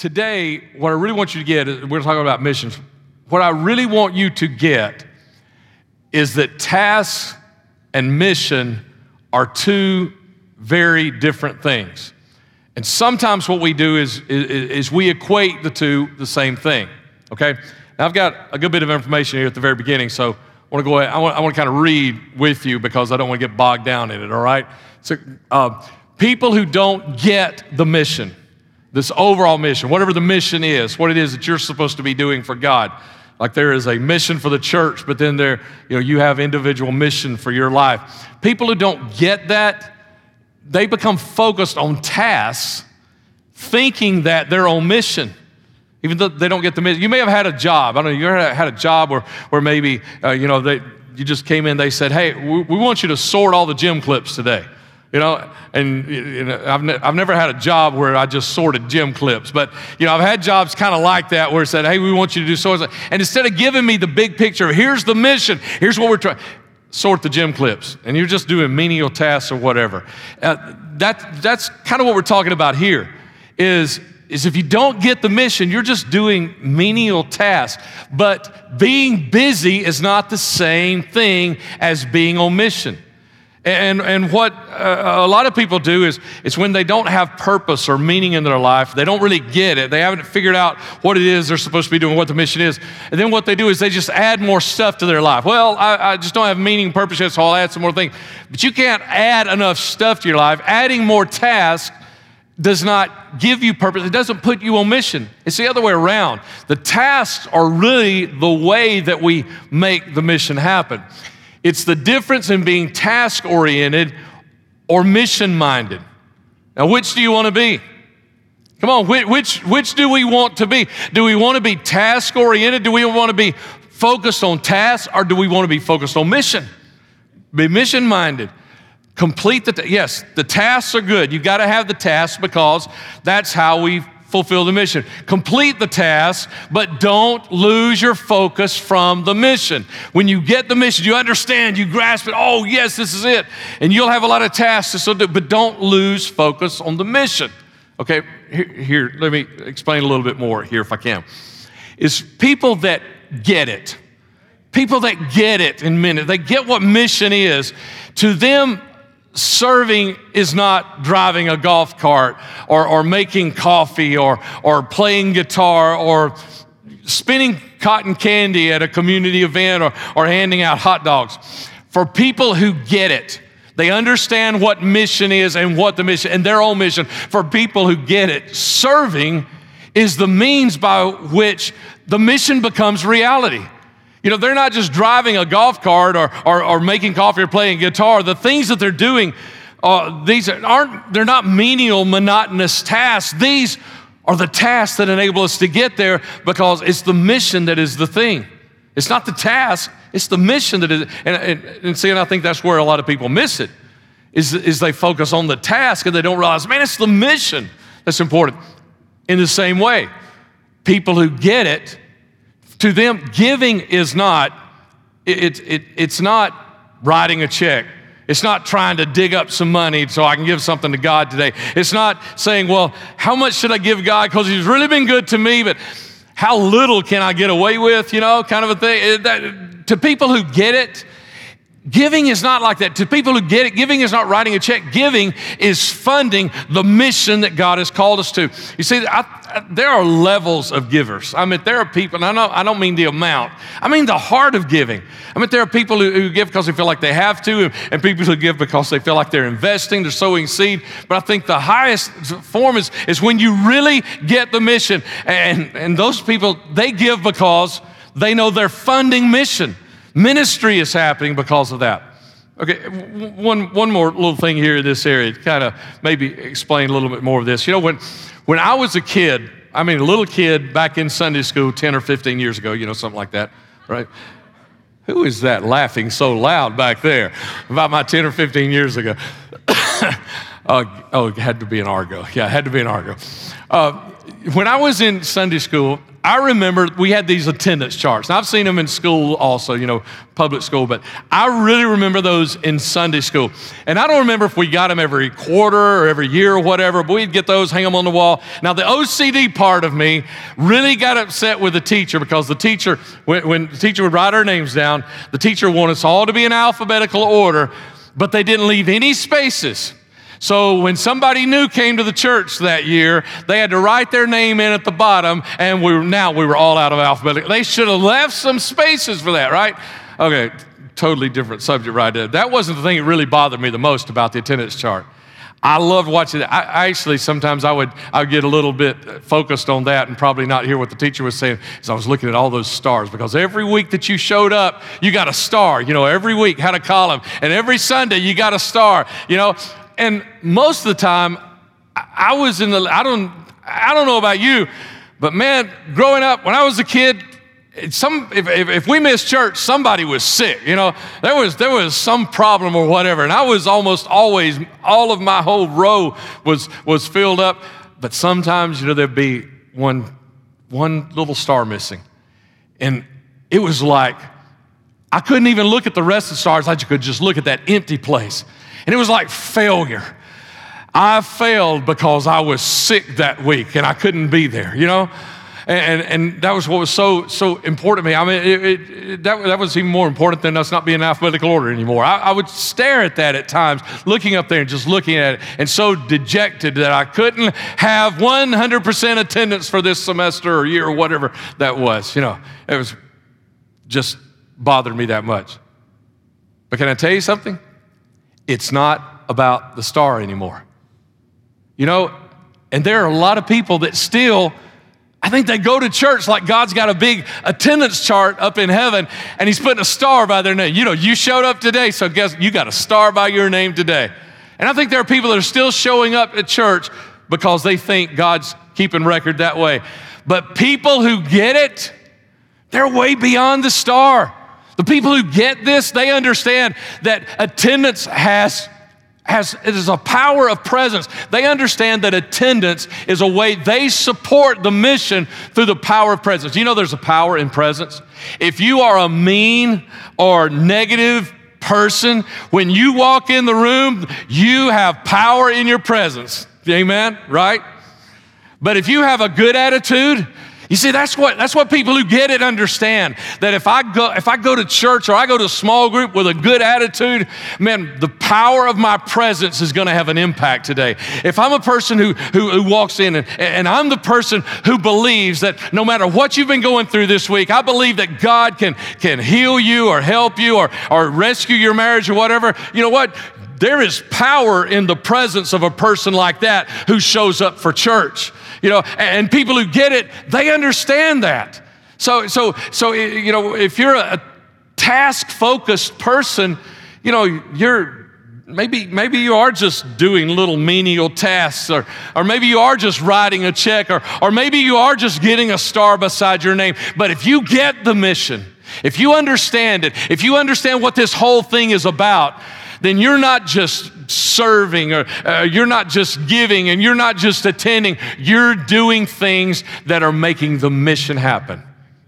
today, what I really want you to get is we're talking about missions. What I really want you to get is that task and mission are two very different things. And sometimes what we do is, is, is, we equate the two the same thing. Okay? Now I've got a good bit of information here at the very beginning, so I want to go ahead. I want, I want to kind of read with you because I don't want to get bogged down in it, all right? So, uh, people who don't get the mission, this overall mission, whatever the mission is, what it is that you're supposed to be doing for God. Like there is a mission for the church, but then there, you know, you have individual mission for your life. People who don't get that, they become focused on tasks, thinking that they're on mission. Even though they don't get the mission. You may have had a job. I don't know, you had a job where, where maybe, uh, you know, they, you just came in, they said, hey, we, we want you to sort all the gym clips today you know and you know, I've, ne- I've never had a job where i just sorted gym clips but you know i've had jobs kind of like that where it said hey we want you to do so and instead of giving me the big picture here's the mission here's what we're trying sort the gym clips and you're just doing menial tasks or whatever uh, that, that's kind of what we're talking about here is is if you don't get the mission, you're just doing menial tasks. But being busy is not the same thing as being on mission. And, and what uh, a lot of people do is it's when they don't have purpose or meaning in their life, they don't really get it, they haven't figured out what it is they're supposed to be doing, what the mission is. And then what they do is they just add more stuff to their life. Well, I, I just don't have meaning, purpose yet, so I'll add some more things. But you can't add enough stuff to your life. Adding more tasks does not give you purpose, it doesn't put you on mission. It's the other way around. The tasks are really the way that we make the mission happen. It's the difference in being task oriented or mission minded. Now, which do you want to be? Come on, which, which which do we want to be? Do we want to be task oriented? Do we want to be focused on tasks or do we want to be focused on mission? Be mission minded. Complete the, yes, the tasks are good. You've got to have the tasks because that's how we fulfill the mission. Complete the task, but don't lose your focus from the mission. When you get the mission, you understand, you grasp it. Oh, yes, this is it. And you'll have a lot of tasks to do, but don't lose focus on the mission. Okay, here, here, let me explain a little bit more here if I can. Is people that get it, people that get it in minute, they get what mission is. To them, serving is not driving a golf cart or, or making coffee or, or playing guitar or spinning cotton candy at a community event or, or handing out hot dogs. For people who get it, they understand what mission is and what the mission and their own mission. For people who get it, serving is the means by which the mission becomes reality. You know, they're not just driving a golf cart or, or, or making coffee or playing guitar. The things that they're doing, uh, these aren't, they're not menial, monotonous tasks. These are the tasks that enable us to get there because it's the mission that is the thing. It's not the task, it's the mission that is. And, and, and see, and I think that's where a lot of people miss it, is, is they focus on the task and they don't realize, man, it's the mission that's important. In the same way, people who get it to them, giving is not, it, it, it's not writing a check. It's not trying to dig up some money so I can give something to God today. It's not saying, well, how much should I give God because He's really been good to me, but how little can I get away with, you know, kind of a thing. That, to people who get it, Giving is not like that. To people who get it, giving is not writing a check. Giving is funding the mission that God has called us to. You see, I, I, there are levels of givers. I mean, there are people, and I, know, I don't mean the amount, I mean the heart of giving. I mean, there are people who, who give because they feel like they have to, and, and, people who give because they feel like they're investing, they're sowing seed. But I think the highest form is, is when you really get the mission. And, and those people, they give because they know they're funding mission. Ministry is happening because of that. Okay, one, one more little thing here in this area to kind of maybe explain a little bit more of this. You know, when, when I was a kid, I mean, a little kid back in Sunday school 10 or 15 years ago, you know, something like that, right? Who is that laughing so loud back there about my 10 or 15 years ago? Uh, oh, it had to be an Argo. Yeah, it had to be an Argo. Uh, when I was in Sunday school, I remember we had these attendance charts. Now, I've seen them in school also, you know, public school, but I really remember those in Sunday school. And I don't remember if we got them every quarter or every year or whatever, but we'd get those, hang them on the wall. Now, the OCD part of me really got upset with the teacher because the teacher, when, when the teacher would write our names down, the teacher wanted us all to be in alphabetical order, but they didn't leave any spaces. So when somebody new came to the church that year, they had to write their name in at the bottom, and we were, now we were all out of alphabet. They should have left some spaces for that, right? Okay, totally different subject right there. That wasn't the thing that really bothered me the most about the attendance chart. I loved watching. I, actually sometimes I would I would get a little bit focused on that and probably not hear what the teacher was saying as I was looking at all those stars because every week that you showed up, you got a star. You know, every week had a column, and every Sunday you got a star. You know, and most of the time, I was in the, I don't, I don't know about you, but man, growing up, when I was a kid, some, if, if, if, we missed church, somebody was sick. You know, there was, there was some problem or whatever. And I was almost always, all of my whole row was, was filled up. But sometimes, you know, there'd be one, one little star missing. And it was like, I couldn't even look at the rest of the stars. I could just look at that empty place. And it was like failure. I failed because I was sick that week and I couldn't be there, you know? And, and, that was what was so, so important to me. I mean, it, it, that, that was even more important than us not being in alphabetical order anymore. I, I would stare at that at times, looking up there and just looking at it, and so dejected that I couldn't have 100% attendance for this semester or year or whatever that was. You know, it was just bothered me that much. But can I tell you something? It's not about the star anymore. You know, and there are a lot of people that still, I think they go to church like God's got a big attendance chart up in heaven and He's putting a star by their name. You know, you showed up today, so guess you got a star by your name today. And I think there are people that are still showing up at church because they think God's keeping record that way. But people who get it, they're way beyond the star. The people who get this, they understand that attendance has has, it is a power of presence. They understand that attendance is a way they support the mission through the power of presence. You know, there's a power in presence. If you are a mean or negative person, when you walk in the room, you have power in your presence. Amen? Right? But if you have a good attitude, you see, that's what, that's what people who get it understand. That if I, go, if I go to church or I go to a small group with a good attitude, man, the power of my presence is going to have an impact today. If I'm a person who, who, who walks in and, and I'm the person who believes that no matter what you've been going through this week, I believe that God can, can heal you or help you or, or rescue your marriage or whatever, you know what? There is power in the presence of a person like that who shows up for church. You know, and people who get it, they understand that. So, so, so, you know, if you're a task focused person, you know, you're maybe maybe you are just doing little menial tasks or, or maybe you are just writing a check or, or maybe you are just getting a star beside your name but if you get the mission if you understand it if you understand what this whole thing is about then you're not just serving or uh, you're not just giving and you're not just attending. You're doing things that are making the mission happen.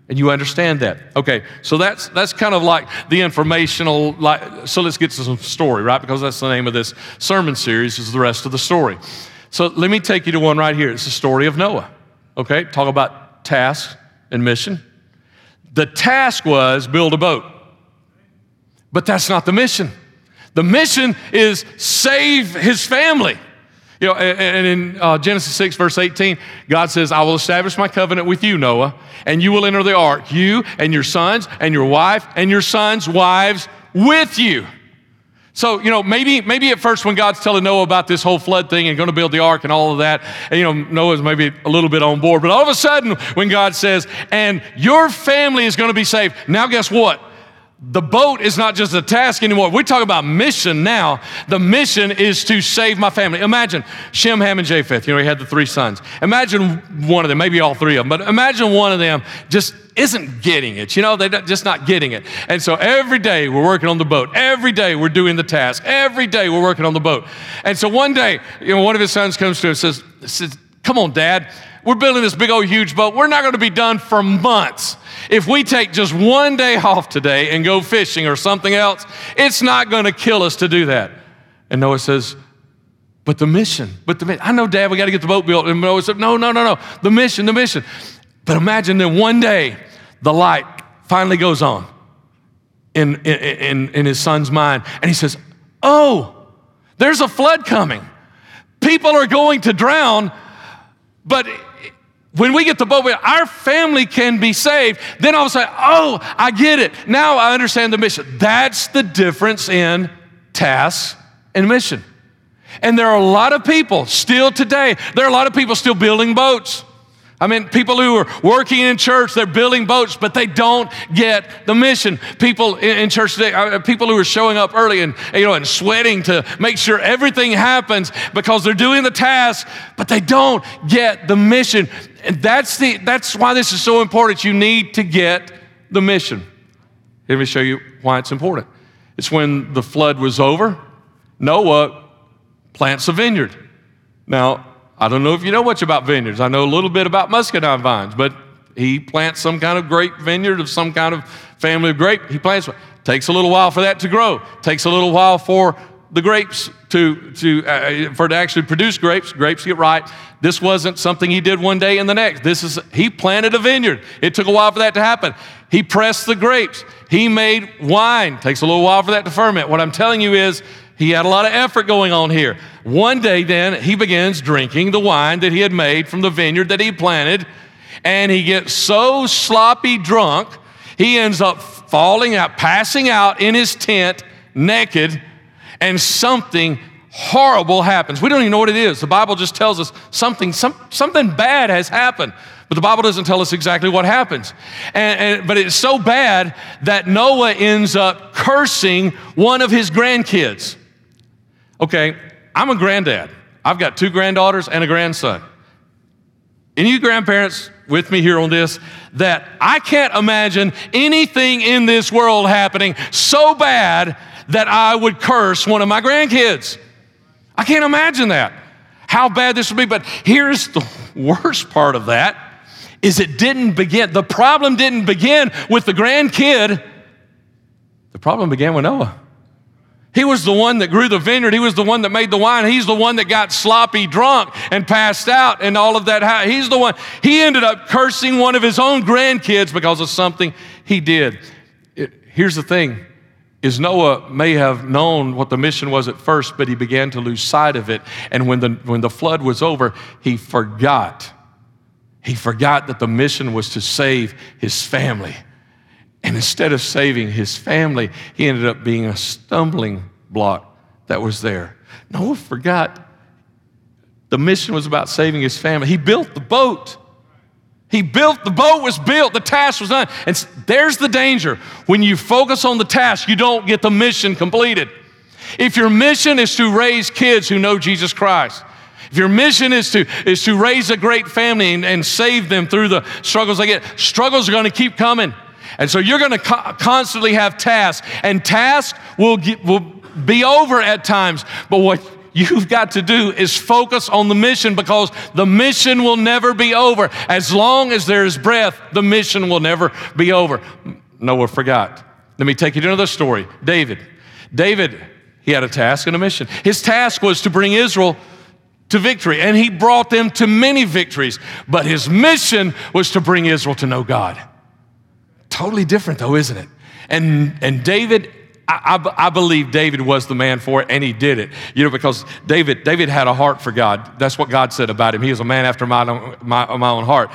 And you understand that. Okay, so that's that's kind of like the informational like so let's get to some story, right? Because that's the name of this sermon series is the rest of the story. So let me take you to one right here. It's the story of Noah. Okay, talk about task and mission. The task was build a boat. But that's not the mission. The mission is save his family. You know, and in uh, Genesis 6, verse 18, God says, I will establish my covenant with you, Noah, and you will enter the ark, you and your sons and your wife and your sons' wives with you. So, you know, maybe, maybe at first when God's telling Noah about this whole flood thing and going to build the ark and all of that, and, you know, Noah's maybe a little bit on board. But all of a sudden, when God says, and your family is going to be saved, now guess what? The boat is not just a task anymore. We talk about mission now. The mission is to save my family. Imagine Shem, Ham, and Japheth. You know, he had the three sons. Imagine one of them, maybe all three of them, but imagine one of them just isn't getting it. You know, they're just not getting it. And so every day we're working on the boat. Every day we're doing the task. Every day we're working on the boat. And so one day, you know, one of his sons comes to him and says, says Come on, Dad. We're building this big old huge boat. We're not going to be done for months. If we take just one day off today and go fishing or something else, it's not going to kill us to do that. And Noah says, but the mission, but the I know, Dad, we got to get the boat built. And Noah said, No, no, no, no. The mission, the mission. But imagine that one day the light finally goes on in, in, in, in his son's mind. And he says, Oh, there's a flood coming. People are going to drown, but when we get the boat, our family can be saved. Then all of a sudden, oh, I get it. Now I understand the mission. That's the difference in task and mission. And there are a lot of people still today, there are a lot of people still building boats. I mean, people who are working in church, they're building boats, but they don't get the mission. People in, church today, uh, people who are showing up early and, you know, and sweating to make sure everything happens because they're doing the task, but they don't get the mission. And that's, the, that's why this is so important. You need to get the mission. Let me show you why it's important. It's when the flood was over, Noah plants a vineyard. Now, I don't know if you know much about vineyards. I know a little bit about muscadine vines, but he plants some kind of grape vineyard of some kind of family of grape. He plants one. Takes a little while for that to grow. Takes a little while for the grapes to, to uh, for to actually produce grapes. Grapes get ripe. This wasn't something he did one day and the next. This is he planted a vineyard. It took a while for that to happen. He pressed the grapes. He made wine. Takes a little while for that to ferment. What I'm telling you is he had a lot of effort going on here. One day, then, he begins drinking the wine that he had made from the vineyard that he planted, and he gets so sloppy drunk, he ends up falling out, passing out in his tent naked, and something horrible happens. We don't even know what it is. The Bible just tells us something, some, something bad has happened. But the Bible doesn't tell us exactly what happens. And, and, but it's so bad that Noah ends up cursing one of his grandkids. Okay, I'm a granddad. I've got two granddaughters and a grandson. Any grandparents with me here on this, that I can't imagine anything in this world happening so bad that I would curse one of my grandkids. I can't imagine that. How bad this would be. But here's the worst part of that is it didn't begin. The problem didn't begin with the grandkid. The problem began with Noah. He was the one that grew the vineyard. He was the one that made the wine. He's the one that got sloppy drunk and passed out and all of that. He's the one. He ended up cursing one of his own grandkids because of something he did. It, here's the thing is Noah may have known what the mission was at first, but he began to lose sight of it. And when the, when the flood was over, he forgot. He forgot that the mission was to save his family. And instead of saving his family, he ended up being a stumbling block that was there. Noah forgot the mission was about saving his family. He built the boat. He built, the boat was built, the task was done. And there's the danger. When you focus on the task, you don't get the mission completed. If your mission is to raise kids who know Jesus Christ, if your mission is to, is to raise a great family and, and save them through the struggles they get, struggles are going to keep coming. And so you're going to co- constantly have tasks, and tasks will, get, will be over at times. But what you've got to do is focus on the mission because the mission will never be over. As long as there is breath, the mission will never be over. Noah forgot. Let me take you to another story David. David, he had a task and a mission. His task was to bring Israel to victory, and he brought them to many victories. But his mission was to bring Israel to know God. Totally different, though, isn't it? And, and David, I, I, believe David was the man for it, and he did it. You know, because David, David had a heart for God. That's what God said about him. He was a man after my, my, my own heart.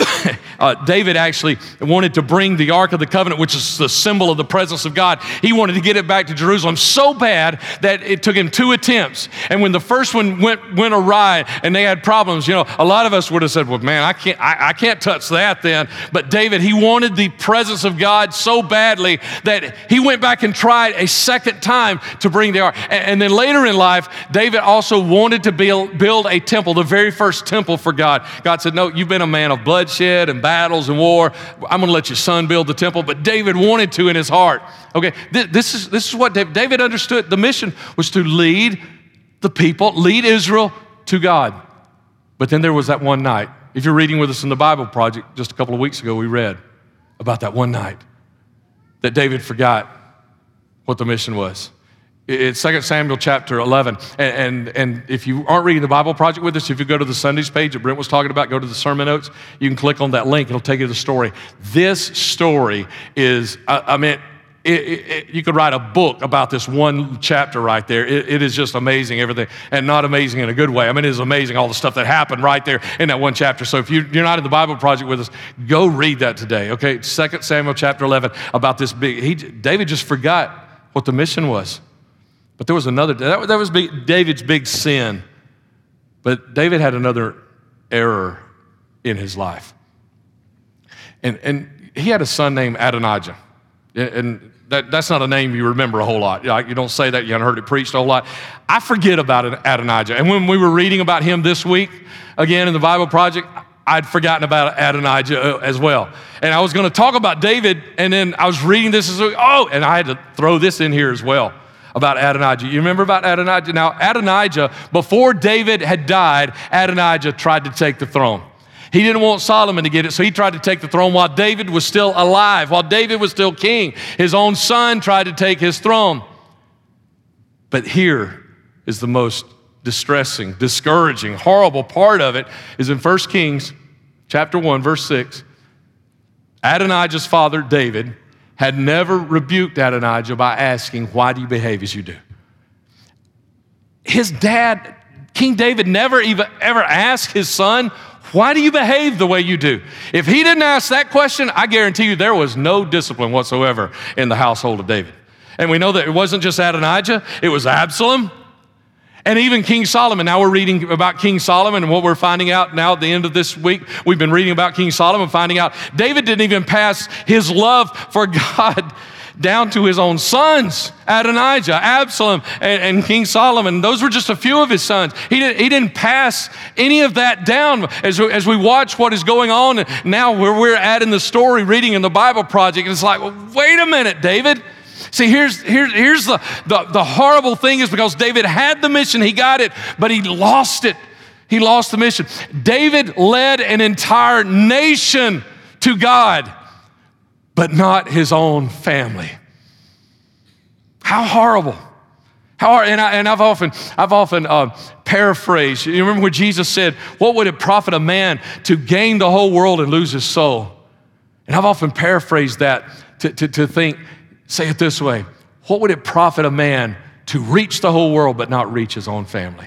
uh, David actually wanted to bring the Ark of the Covenant, which is the symbol of the presence of God. He wanted to get it back to Jerusalem so bad that it took him two attempts. And when the first one went, went awry and they had problems, you know, a lot of us would have said, well, man, I can't, I, I can't touch that then. But David, he wanted the presence of God so badly that he went back and tried a second time to bring the Ark. And, and then later in life, David also wanted to build, build a temple, the very first temple for God. God said, no, you've been a man of bloodshed and battles and war. I'm going to let your son build the temple. But David wanted to in his heart. Okay, this is, this is what David, David understood. The mission was to lead the people, lead Israel to God. But then there was that one night. If you're reading with us in the Bible Project, just a couple of weeks ago, we read about that one night that David forgot what the mission was. It's 2 Samuel chapter 11. And, and, and, if you aren't reading the Bible Project with us, if you go to the Sundays page that Brent was talking about, go to the sermon notes, you can click on that link. It'll take you to the story. This story is, I, I mean, it, it, you could write a book about this one chapter right there. it is just amazing, everything, and not amazing in a good way. I mean, it is amazing all the stuff that happened right there in that one chapter. So if you, you're not in the Bible Project with us, go read that today, okay? 2 Samuel chapter 11 about this big, he, David just forgot what the mission was. But there was another, that, that was big, David's big sin. But David had another error in his life. And, and he had a son named Adonijah. And that, that's not a name you remember a whole lot. You don't say that, you haven't heard it preached a whole lot. I forget about Adonijah. And when we were reading about him this week, again in the Bible Project, I'd forgotten about Adonijah uh, as well. And I was going to talk about David, and then I was reading this as oh, and I had to throw this in here as well about Adonijah. You remember about Adonijah? Now, Adonijah, before David had died, Adonijah tried to take the throne. He didn't want Solomon to get it, so he tried to take the throne while David was still alive, while David was still king. His own son tried to take his throne. But here is the most distressing, discouraging, horrible part of it is in 1 Kings chapter 1 verse 6. Adonijah's father David had never rebuked Adonijah by asking, Why do you behave as you do? His dad, King David, never even ever asked his son, Why do you behave the way you do? If he didn't ask that question, I guarantee you there was no discipline whatsoever in the household of David. And we know that it wasn't just Adonijah, it was Absalom, and even King Solomon. Now we're reading about King Solomon, and what we're finding out now at the end of this week, we've been reading about King Solomon, finding out David didn't even pass his love for God down to his own sons Adonijah, Absalom, and, and, King Solomon. Those were just a few of his sons. He, did, he didn't pass any of that down as, as we watch what is going on now where we're at in the story reading in the Bible Project. It's like, wait a minute, David. See, here's, here's, here's the, the, the horrible thing is because David had the mission, he got it, but he lost it. He lost the mission. David led an entire nation to God, but not his own family. How horrible. How, and, I, and I've often, I've often uh, paraphrased. You remember when Jesus said, What would it profit a man to gain the whole world and lose his soul? And I've often paraphrased that to, to, to think Say it this way What would it profit a man to reach the whole world but not reach his own family?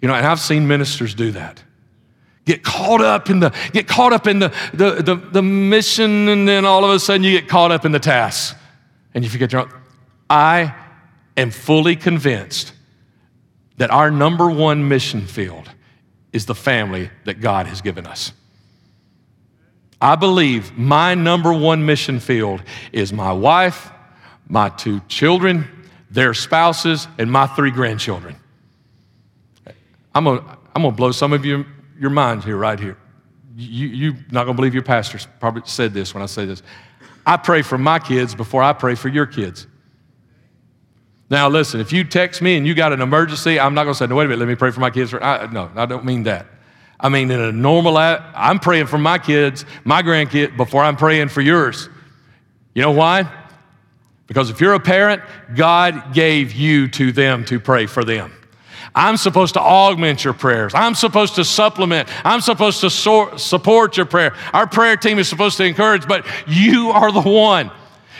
You know, and I've seen ministers do that. Get caught up in the get caught up in the, the, the, the mission, and then all of a sudden you get caught up in the task. And you forget your own. I am fully convinced that our number one mission field is the family that God has given us. I believe my number one mission field is my wife, my two children, their spouses, and my three grandchildren. I'm gonna, I'm gonna blow some of you, your minds here, right here. You, you're not gonna believe your pastor probably said this when I say this. I pray for my kids before I pray for your kids. Now, listen, if you text me and you got an emergency, I'm not gonna say, no, wait a minute, let me pray for my kids. I, no, I don't mean that. I mean, in a normal, I'm praying for my kids, my grandkids, before I'm praying for yours. You know why? Because if you're a parent, God gave you to them to pray for them. I'm supposed to augment your prayers. I'm supposed to supplement. I'm supposed to so- support your prayer. Our prayer team is supposed to encourage, but you are the one.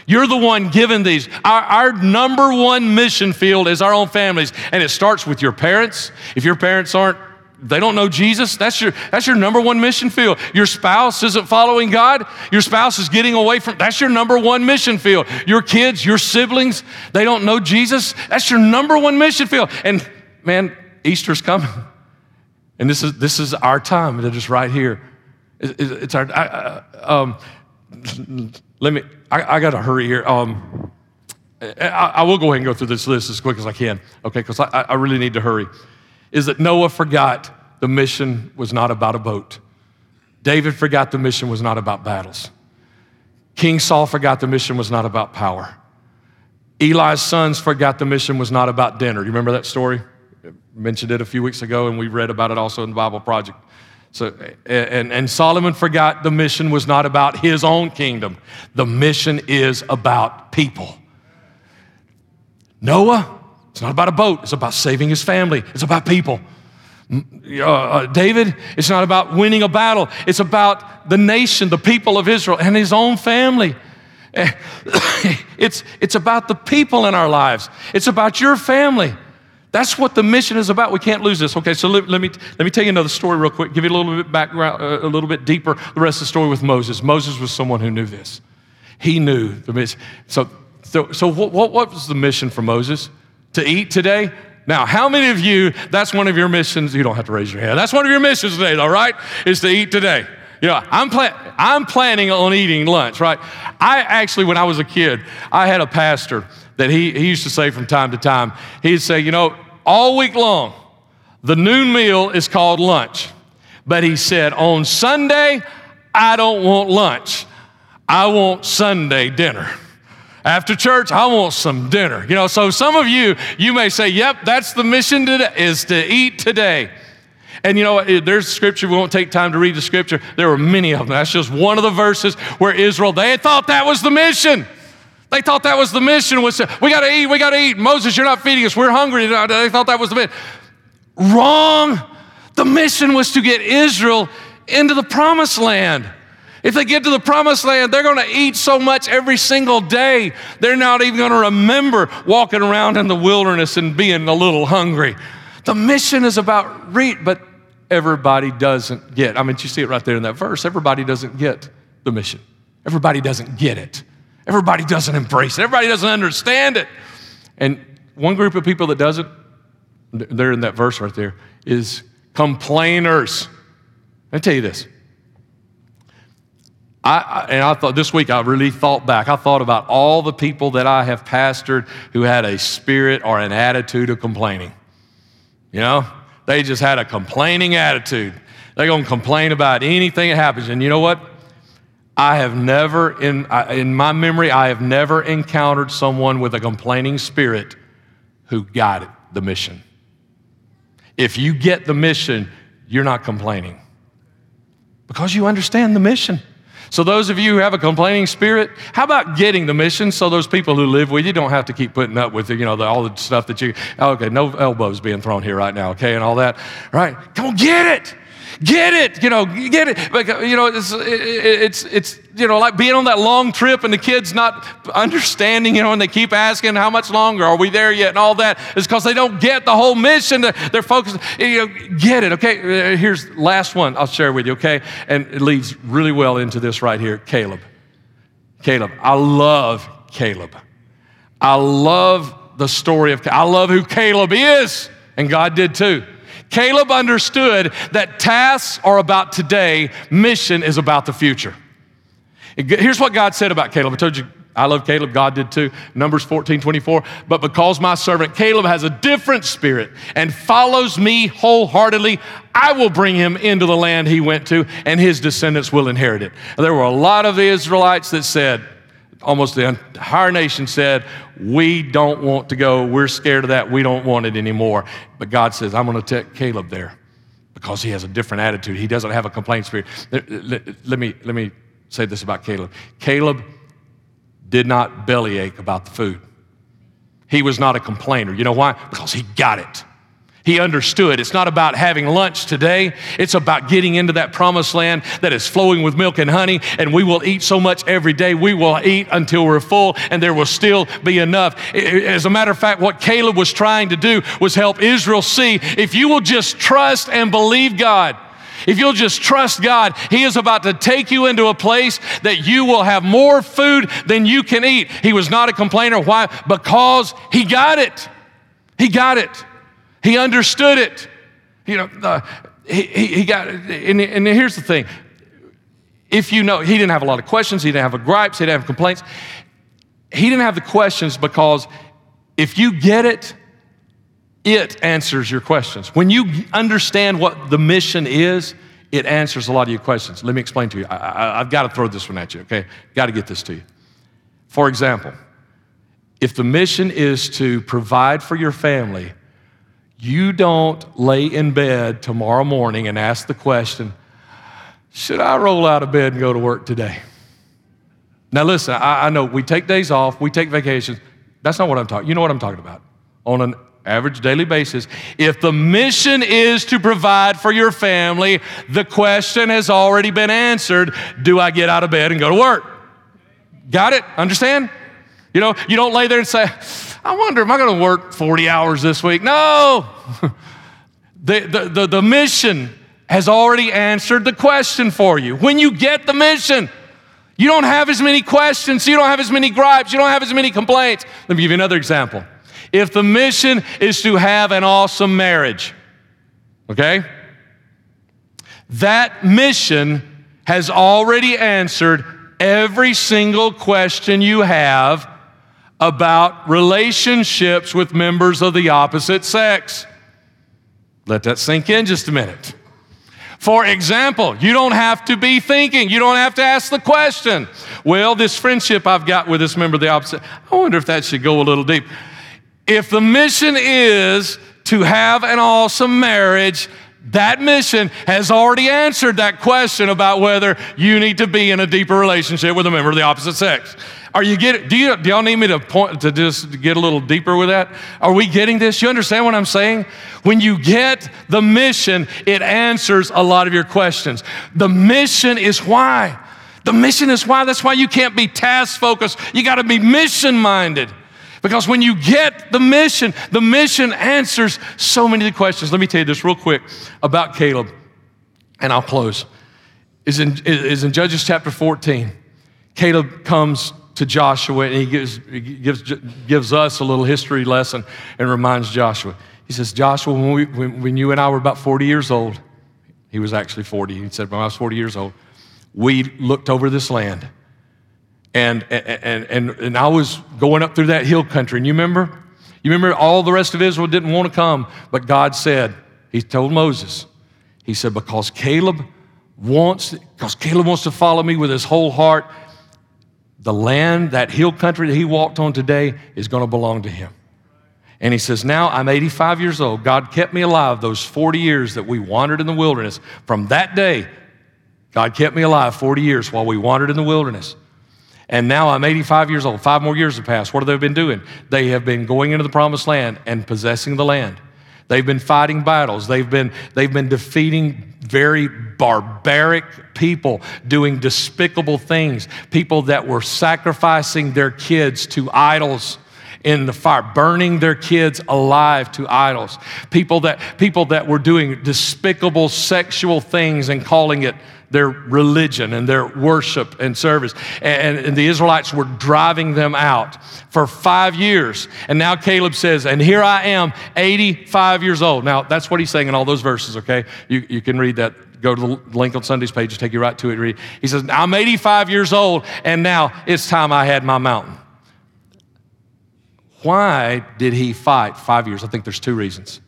You're the one given these. Our, our, number one mission field is our own families, and it starts with your parents. If your parents aren't they don't know Jesus. That's your, that's your number one mission field. Your spouse isn't following God. Your spouse is getting away from, that's your number one mission field. Your kids, your siblings, they don't know Jesus. That's your number one mission field. And man, Easter's coming. And this is, this is our time. It is just right here. It, it, it's our, I, um, let me, I, I got to hurry here. Um, I, I, will go ahead and go through this list as quick as I can, okay, because I, I really need to hurry. Is that Noah forgot the mission was not about a boat. David forgot the mission was not about battles. King Saul forgot the mission was not about power. Eli's sons forgot the mission was not about dinner. You remember that story? I mentioned it a few weeks ago, and we read about it also in the Bible Project. So, and, and Solomon forgot the mission was not about his own kingdom. The mission is about people. Noah, it's not about a boat, it's about saving his family, it's about people. Uh, uh, David, it's not about winning a battle, it's about the nation, the people of Israel, and his own family. it's, it's about the people in our lives, it's about your family. That's what the mission is about. We can't lose this. Okay, so let, let, me, let me tell you another story real quick, give you a little bit background, uh, a little bit deeper, the rest of the story with Moses. Moses was someone who knew this. He knew the mission. So, so, so what, what was the mission for Moses? To eat today? Now, how many of you, that's one of your missions? You don't have to raise your hand. That's one of your missions today, all right? Is to eat today. You know, I'm, pla- I'm planning on eating lunch, right? I actually, when I was a kid, I had a pastor that he, he used to say from time to time, he'd say, you know, all week long, the noon meal is called lunch. But he said, on Sunday, I don't want lunch. I want Sunday dinner. After church, I want some dinner. You know, so some of you, you may say, yep, that's the mission today, is to eat today. And you know, there's scripture, we won't take time to read the scripture. There were many of them. That's just one of the verses where Israel, they thought that was the mission. They thought that was the mission was to, we got to eat, we got to eat. Moses, you're not feeding us. We're hungry. They thought that was the mission. Wrong. The mission was to get Israel into the promised land. If they get to the promised land, they're going to eat so much every single day, they're not even going to remember walking around in the wilderness and being a little hungry. The mission is about read, but everybody doesn't get. I mean, you see it right there in that verse. Everybody doesn't get the mission. Everybody doesn't get it. Everybody doesn't embrace it, everybody doesn't understand it. And one group of people that doesn't, they're in that verse right there, is complainers. I tell you this. I, and I thought this week I really thought back. I thought about all the people that I have pastored who had a spirit or an attitude of complaining. You know, they just had a complaining attitude. They're going to complain about anything that happens. And you know what? I have never, in, in my memory, I have never encountered someone with a complaining spirit who got it, the mission. If you get the mission, you're not complaining because you understand the mission. So, those of you who have a complaining spirit, how about getting the mission so those people who live with you don't have to keep putting up with you know, the, all the stuff that you, okay, no elbows being thrown here right now, okay, and all that, right? Come on, get it. Get it, you know, get it. But, you know, it's, it's, it's, you know, like being on that long trip and the kids not understanding, you know, and they keep asking, how much longer? Are we there yet? And all that is because they don't get the whole mission. They're focused, you know, get it, okay? Uh, here's last one I'll share with you, okay? And it leads really well into this right here Caleb. Caleb. I love Caleb. I love the story of I love who Caleb is, and God did too. Caleb understood that tasks are about today, mission is about the future. Here's what God said about Caleb. I told you I love Caleb, God did too. Numbers 14, 24. But because my servant Caleb has a different spirit and follows me wholeheartedly, I will bring him into the land he went to, and his descendants will inherit it. There were a lot of the Israelites that said, almost the entire nation said, We don't want to go. We're scared of that. We don't want it anymore. But God says, I'm going to take Caleb there because he has a different attitude. He doesn't have a complaint spirit. Let, me, let me say this about Caleb Caleb did not bellyache about the food. He was not a complainer. You know why? Because he got it. He understood. It's not about having lunch today. It's about getting into that promised land that is flowing with milk and honey, and we will eat so much every day. We will eat until we're full, and there will still be enough. As a matter of fact, what Caleb was trying to do was help Israel see if you will just trust and believe God. If you'll just trust God, He is about to take you into a place that you will have more food than you can eat. He was not a complainer. Why? Because He got it. He got it. He understood it. You know, uh, he, he, got. And, and here's the thing if you know, he didn't have a lot of questions, he didn't have a gripes, he didn't have complaints. He didn't have the questions because if you get it, it answers your questions. When you understand what the mission is, it answers a lot of your questions. Let me explain to you. I, have got to throw this one at you, okay? Got to get this to you. For example, if the mission is to provide for your family, you don't lay in bed tomorrow morning and ask the question, Should I roll out of bed and go to work today? Now, listen, I, I know we take days off, we take vacations. That's not what I'm talking. You know what I'm talking about. On an average daily basis, if the mission is to provide for your family, the question has already been answered Do I get out of bed and go to work? Got it? Understand? You know, you don't lay there and say, I wonder, am I going to work 40 hours this week? No. the, the, the, the mission has already answered the question for you. When you get the mission, you don't have as many questions, you don't have as many gripes, you don't have as many complaints. Let me give you another example. If the mission is to have an awesome marriage, okay? That mission has already answered every single question you have about relationships with members of the opposite sex. Let that sink in just a minute. For example, you don't have to be thinking, you don't have to ask the question. Well, this friendship I've got with this member of the opposite, I wonder if that should go a little deep. If the mission is to have an awesome marriage, that mission has already answered that question about whether you need to be in a deeper relationship with a member of the opposite sex. Are you getting, do, you, do y'all need me to point, to just get a little deeper with that? Are we getting this? You understand what I'm saying? When you get the mission, it answers a lot of your questions. The mission is why. The mission is why. That's why you can't be task focused. You got to be mission minded. Because when you get the mission, the mission answers so many of the questions. Let me tell you this real quick about Caleb, and I'll close. Is in, is in Judges chapter 14. Caleb comes to Joshua and he gives, he gives, gives us a little history lesson and reminds Joshua. He says, Joshua, when, we, when, when you and I were about 40 years old, he was actually 40. He said, when I was 40 years old, we looked over this land. And, and, and, and I was going up through that hill country. And you remember? You remember all the rest of Israel didn't want to come, but God said, He told Moses, He said, because Caleb wants, because Caleb wants to follow me with his whole heart, the land, that hill country that he walked on today, is going to belong to him. And he says, Now I'm 85 years old. God kept me alive those 40 years that we wandered in the wilderness. From that day, God kept me alive 40 years while we wandered in the wilderness. And now I'm 85 years old. Five more years have passed. What have they been doing? They have been going into the promised land and possessing the land. They've been fighting battles. They've been, they've been defeating very barbaric people, doing despicable things, people that were sacrificing their kids to idols in the fire, burning their kids alive to idols. People that, people that were doing despicable sexual things and calling it their religion and their worship and service. And, and, the Israelites were driving them out for five years. And now Caleb says, And here I am, 85 years old. Now, that's what he's saying in all those verses, okay? You, you can read that. Go to the link on Sunday's page, to take you right to it. Read. He says, I'm 85 years old, and now it's time I had my mountain. Why did he fight five years? I think there's two reasons.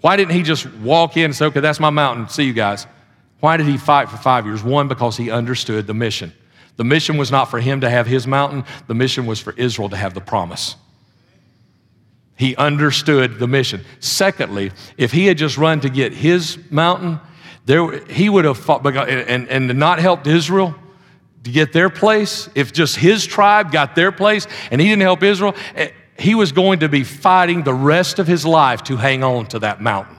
Why didn't he just walk in and say, okay, that's my mountain, see you guys? Why did he fight for five years? One, because he understood the mission. The mission was not for him to have his mountain, the mission was for Israel to have the promise. He understood the mission. Secondly, if he had just run to get his mountain, there, he would have fought and, and not helped Israel to get their place. If just his tribe got their place and he didn't help Israel, eh, he was going to be fighting the rest of his life to hang on to that mountain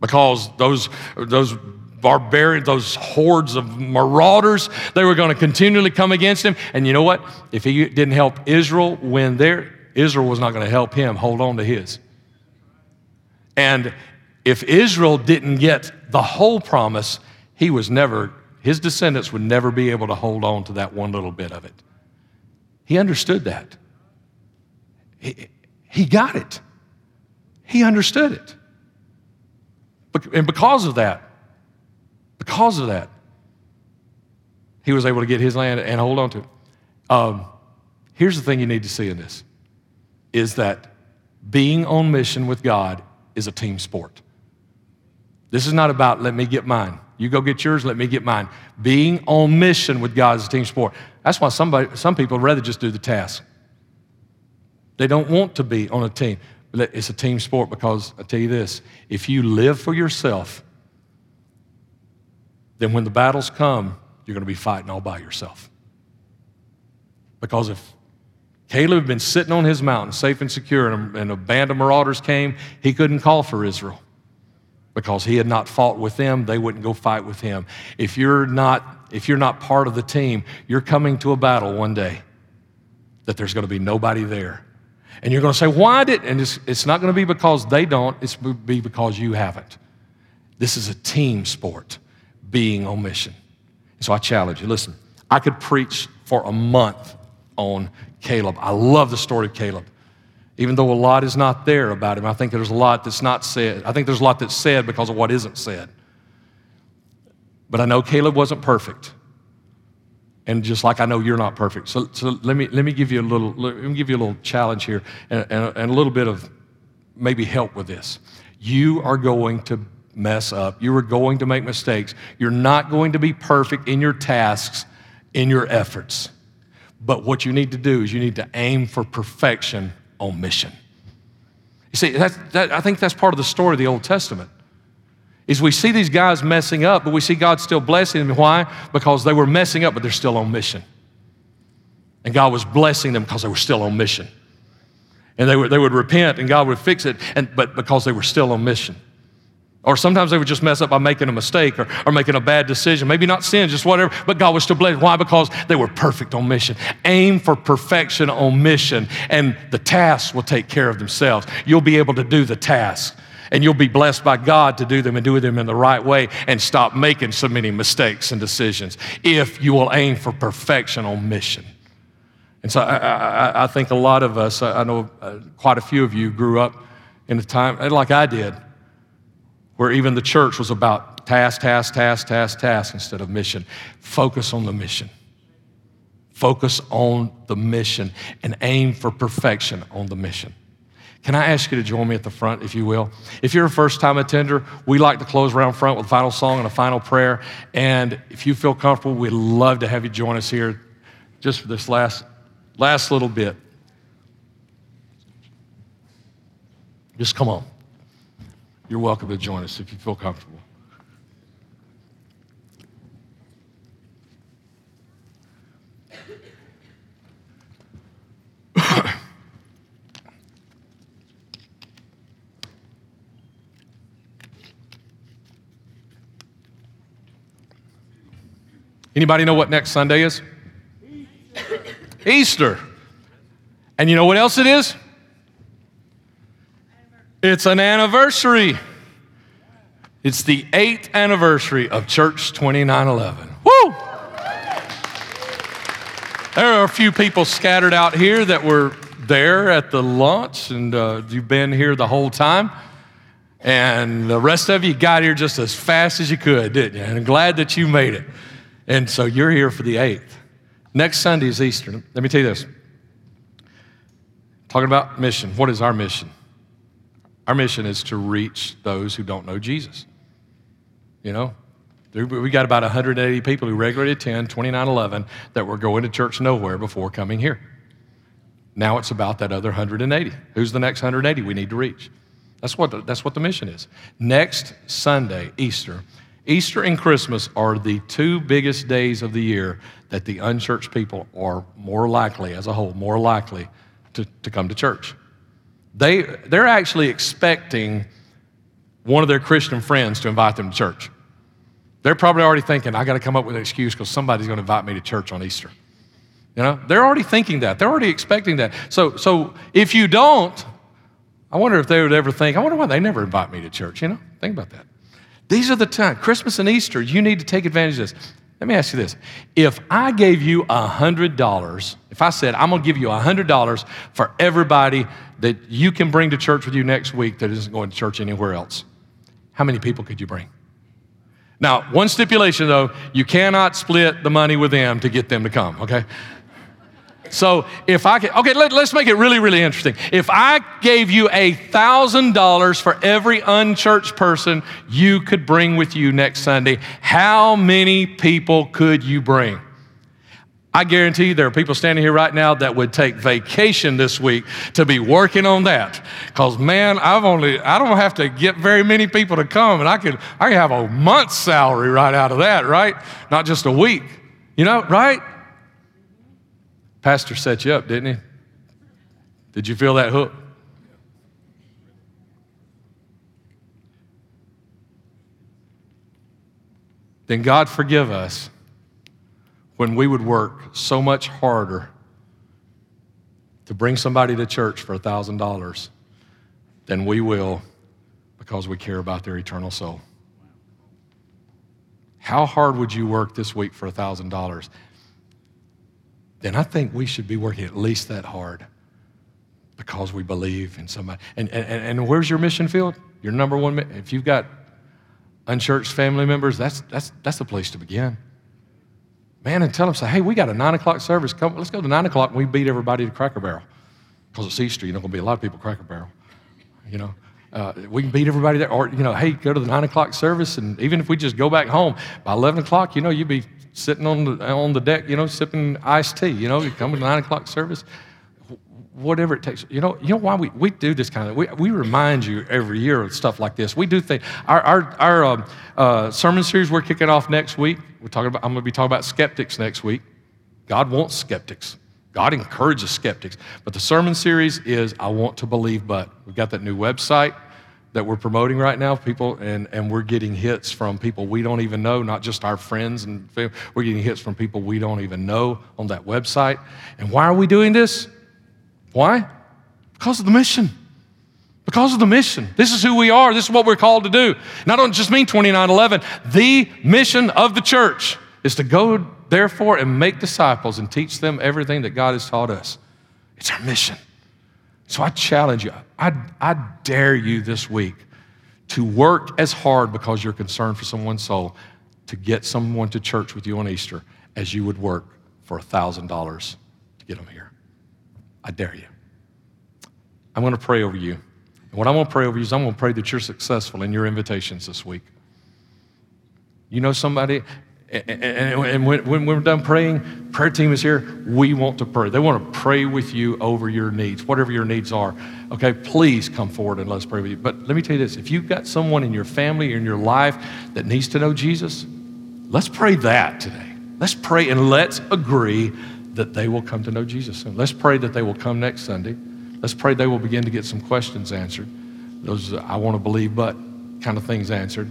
because those, those barbarians, those hordes of marauders, they were going to continually come against him. And you know what? If he didn't help Israel win there, Israel was not going to help him hold on to his. And if Israel didn't get the whole promise, he was never, his descendants would never be able to hold on to that one little bit of it. He understood that. He, he got it. He understood it. And because of that, because of that, he was able to get his land and hold on to it. Um, here's the thing you need to see in this is that being on mission with God is a team sport. This is not about let me get mine. You go get yours, let me get mine. Being on mission with God is a team sport. That's why somebody, some people rather just do the task. They don't want to be on a team. It's a team sport because I tell you this if you live for yourself, then when the battles come, you're going to be fighting all by yourself. Because if Caleb had been sitting on his mountain, safe and secure, and a, and a band of marauders came, he couldn't call for Israel. Because he had not fought with them they wouldn't go fight with him. If you're not if you're not part of the team you're coming to a battle one day that there's going to be nobody there. And you're going to say why did and it's, it's not going to be because they don't it's be because you haven't. This is a team sport being on mission so i challenge you listen i could preach for a month on caleb i love the story of caleb even though a lot is not there about him. I think there's a lot that's not said. I think there's a lot that's said because of what isn't said. But I know Caleb wasn't perfect. And just like I know you're not perfect. So, so let, me, let me give you a little let me give you a little challenge here and, and, and a little bit of maybe help with this. You are going to mess up. You are going to make mistakes. You're not going to be perfect in your tasks, in your efforts. But what you need to do is you need to aim for perfection on mission. You see, that, I think that's part of the story of the Old Testament. Is we see these guys messing up, but we see God still blessing them. Why? Because they were messing up, but they're still on mission. And God was blessing them because they were still on mission. And they, were, they would repent and God would fix it, and, but because they were still on mission. Or sometimes they would just mess up by making a mistake or, or making a bad decision. Maybe not sin, just whatever, but God was still blessed. Why? Because they were perfect on mission. Aim for perfection on mission, and the tasks will take care of themselves. You'll be able to do the tasks, and you'll be blessed by God to do them and do them in the right way and stop making so many mistakes and decisions if you will aim for perfection on mission. And so I, I, I think a lot of us, I know uh, quite a few of you grew up in a time like I did where even the church was about task, task, task, task, task instead of mission. Focus on the mission. Focus on the mission and aim for perfection on the mission. Can I ask you to join me at the front, if you will? If you're a first time attender, we like to close around front with a final song and a final prayer. And if you feel comfortable, we'd love to have you join us here just for this last, last little bit. Just come on you're welcome to join us if you feel comfortable. Anybody know what next Sunday is? Easter. And you know what else it is? It's an anniversary. It's the eighth anniversary of Church 2911. Woo! There are a few people scattered out here that were there at the launch, and uh, you've been here the whole time. And the rest of you got here just as fast as you could, didn't you? And I'm glad that you made it. And so you're here for the eighth. Next Sunday is Easter. Let me tell you this. Talking about mission. What is our mission? Our mission is to reach those who don't know Jesus. You know, we got about 180 people who regularly attend 2911 that were going to church nowhere before coming here. Now it's about that other 180. Who's the next 180 we need to reach? That's what the, that's what the mission is. Next Sunday, Easter. Easter and Christmas are the two biggest days of the year that the unchurched people are more likely, as a whole, more likely to, to come to church. They, they're actually expecting one of their Christian friends to invite them to church. They're probably already thinking, I got to come up with an excuse because somebody's going to invite me to church on Easter. You know, they're already thinking that. They're already expecting that. So, so if you don't, I wonder if they would ever think, I wonder why they never invite me to church. You know, think about that. These are the time, Christmas and Easter, you need to take advantage of this. Let me ask you this. If I gave you $100, if I said, I'm going to give you $100 for everybody that you can bring to church with you next week that isn't going to church anywhere else, how many people could you bring? Now, one stipulation though, you cannot split the money with them to get them to come, okay? So if I could, okay, let, us make it really, really interesting. If I gave you a thousand dollars for every unchurched person you could bring with you next Sunday, how many people could you bring? I guarantee you there are people standing here right now that would take vacation this week to be working on that. Because man, I've only I don't have to get very many people to come, and I could I could have a month's salary right out of that, right? Not just a week. You know, right? Pastor set you up, didn't he? Did you feel that hook? Then God forgive us when we would work so much harder to bring somebody to church for $1,000 than we will because we care about their eternal soul. How hard would you work this week for $1,000? Then I think we should be working at least that hard because we believe in somebody. And, and, and where's your mission field? Your number one, if you've got unchurched family members, that's, that's, that's the place to begin. Man, and tell them, say, hey, we got a nine o'clock service. Come, let's go to nine o'clock and we beat everybody to Cracker Barrel. Because it's Easter, you know, going to be a lot of people Cracker Barrel. You know, uh, we can beat everybody there. Or, you know, hey, go to the nine o'clock service, and even if we just go back home by 11 o'clock, you know, you'd be sitting on the, on the deck, you know, sipping iced tea. You know, you come to nine o'clock service, whatever it takes. You know, you know why we, we do this kind of, we, we remind you every year of stuff like this. We do things, our, our, our uh, uh, sermon series we're kicking off next week, we're talking about, I'm going to be talking about skeptics next week. God wants skeptics. God encourages skeptics. But the sermon series is I Want to Believe But. We've got that new website that we're promoting right now, people, and, and we're getting hits from people we don't even know, not just our friends and family. We're getting hits from people we don't even know on that website. And why are we doing this? Why? Because of the mission. Because of the mission. This is who we are. This is what we're called to do. And I don't just mean 2911. The mission of the church is to go, therefore, and make disciples and teach them everything that God has taught us. It's our mission. So I challenge you, I, I dare you this week to work as hard because you're concerned for someone's soul to get someone to church with you on Easter as you would work for $1,000 to get them here. I dare you. I'm going to pray over you. And what I'm going to pray over you is I'm going to pray that you're successful in your invitations this week. You know somebody, and, when, we're done praying, prayer team is here. We want to pray. They want to pray with you over your needs, whatever your needs are. Okay, please come forward and let's pray with you. But let me tell you this if you've got someone in your family or in your life that needs to know Jesus, let's pray that today. Let's pray and let's agree that they will come to know Jesus soon. Let's pray that they will come next Sunday. Let's pray they will begin to get some questions answered. Those uh, I want to believe, but kind of things answered.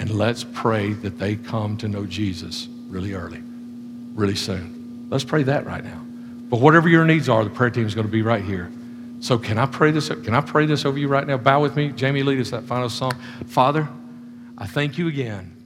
And let's pray that they come to know Jesus really early, really soon. Let's pray that right now. But whatever your needs are, the prayer team is going to be right here. So can I pray this? Can I pray this over you right now? Bow with me. Jamie, lead us that final song. Father, I thank you again